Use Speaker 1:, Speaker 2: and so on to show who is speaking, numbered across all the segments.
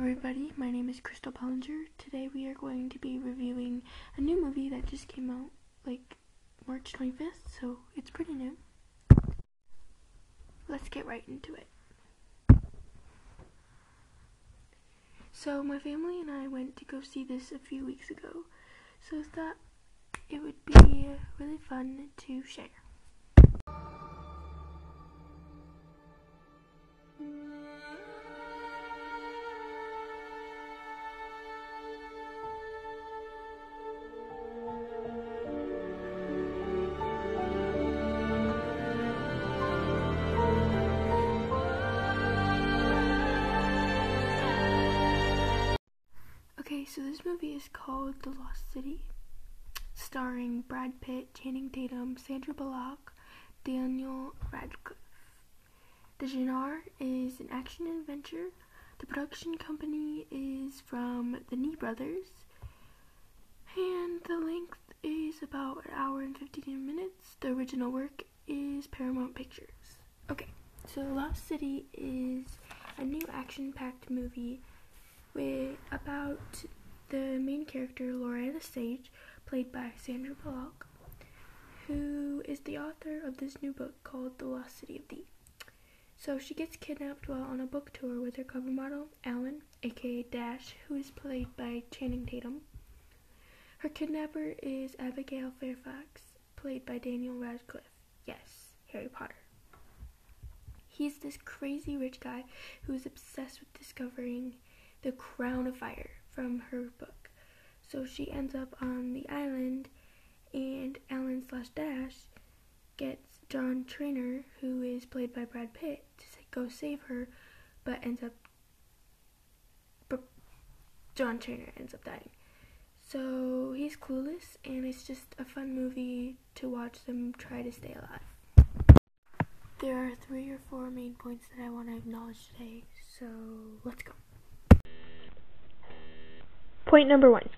Speaker 1: everybody, my name is Crystal Pollinger. Today we are going to be reviewing a new movie that just came out like March 25th, so it's pretty new. Let's get right into it. So my family and I went to go see this a few weeks ago, so I thought it would be really fun to share. Okay, so this movie is called The Lost City, starring Brad Pitt, Channing Tatum, Sandra Bullock, Daniel Radcliffe. The genre is an action adventure. The production company is from the Nee Brothers, and the length is about an hour and 15 minutes. The original work is Paramount Pictures. Okay, so Lost City is a new action-packed movie with about the main character Loretta Sage, played by Sandra Bullock, who is the author of this new book called The Lost City of D. So she gets kidnapped while on a book tour with her cover model, Alan, aka Dash, who is played by Channing Tatum. Her kidnapper is Abigail Fairfax, played by Daniel Radcliffe. Yes, Harry Potter. He's this crazy rich guy who is obsessed with discovering the Crown of Fire from her book. So she ends up on the island, and Alan slash Dash gets John Trainer, who is played by Brad Pitt, to go save her, but ends up. John Trainer ends up dying. So he's clueless, and it's just a fun movie to watch them try to stay alive. There are three or four main points that I want to acknowledge today, so let's go.
Speaker 2: Point number one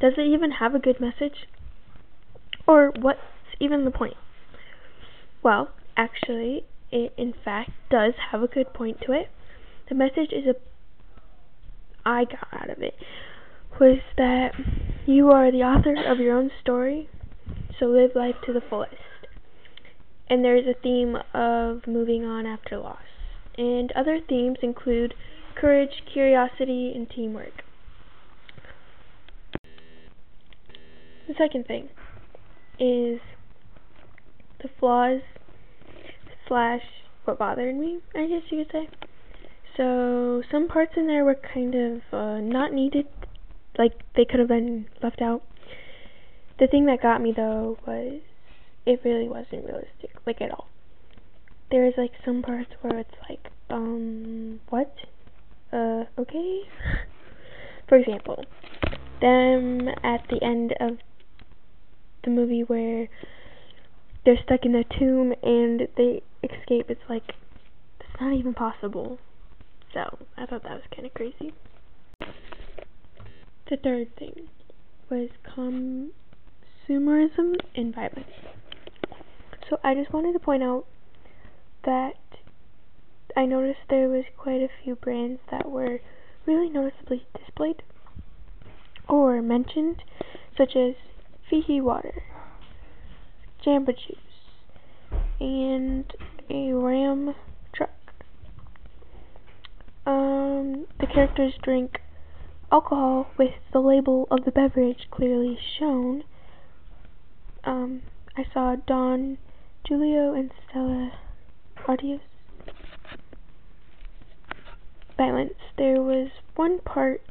Speaker 2: Does it even have a good message? Or what's even the point? Well, actually, it in fact does have a good point to it. The message is a I got out of it was that you are the author of your own story, so live life to the fullest. And there is a theme of moving on after loss. And other themes include courage, curiosity, and teamwork. The second thing is the flaws slash what bothered me, I guess you could say. So some parts in there were kind of uh, not needed, like they could have been left out. The thing that got me though was it really wasn't realistic, like at all. There's like some parts where it's like, um, what? Uh, okay. For example, them at the end of the movie where they're stuck in a tomb and they escape. It's like it's not even possible. So I thought that was kind of crazy. The third thing was consumerism and violence. So I just wanted to point out that I noticed there was quite a few brands that were really noticeably displayed or mentioned, such as Fiji water, Jamba juice, and a Ram truck. Um, the characters drink alcohol with the label of the beverage clearly shown. Um, I saw Don, Julio, and Stella Artois. Violence. There was one part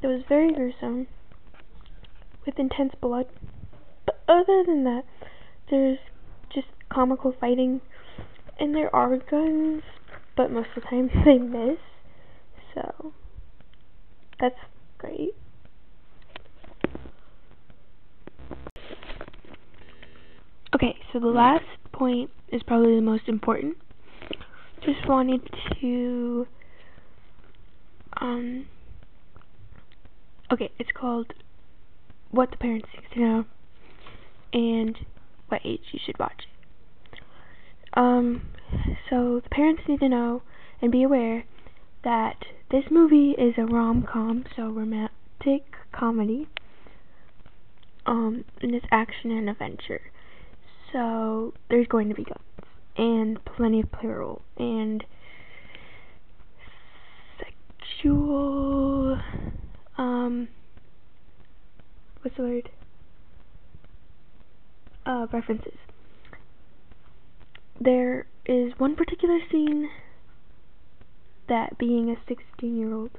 Speaker 2: that was very gruesome with intense blood. But other than that, there's just comical fighting, and there are guns, but most of the time they miss. So that's great. Okay, so the last point is probably the most important. Just wanted to um okay, it's called what the parents need to know and what age you should watch it. Um, so the parents need to know and be aware that this movie is a rom-com, so romantic comedy. Um, and it's action and adventure. So there's going to be guns and plenty of plural and sexual um what's the word? Uh references. There is one particular scene that being a 16 year old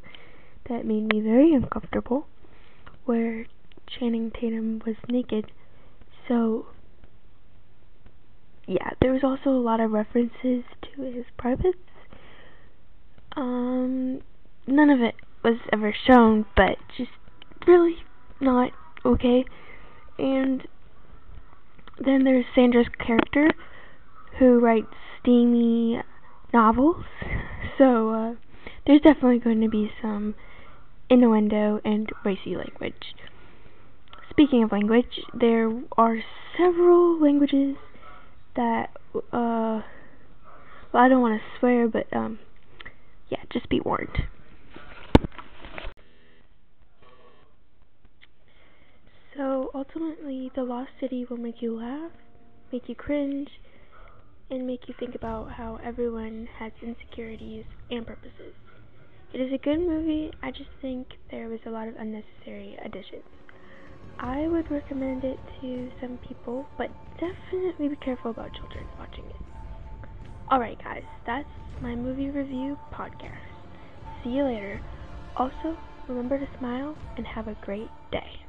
Speaker 2: that made me very uncomfortable where Channing Tatum was naked. So yeah, there was also a lot of references to his privates. Um, none of it was ever shown, but just really not okay. And then there's Sandra's character, who writes steamy novels. So, uh, there's definitely going to be some innuendo and racy language. Speaking of language, there are several languages that uh well I don't want to swear but um yeah just be warned so ultimately the lost city will make you laugh make you cringe and make you think about how everyone has insecurities and purposes it is a good movie i just think there was a lot of unnecessary additions I would recommend it to some people, but definitely be careful about children watching it. Alright, guys, that's my movie review podcast. See you later. Also, remember to smile and have a great day.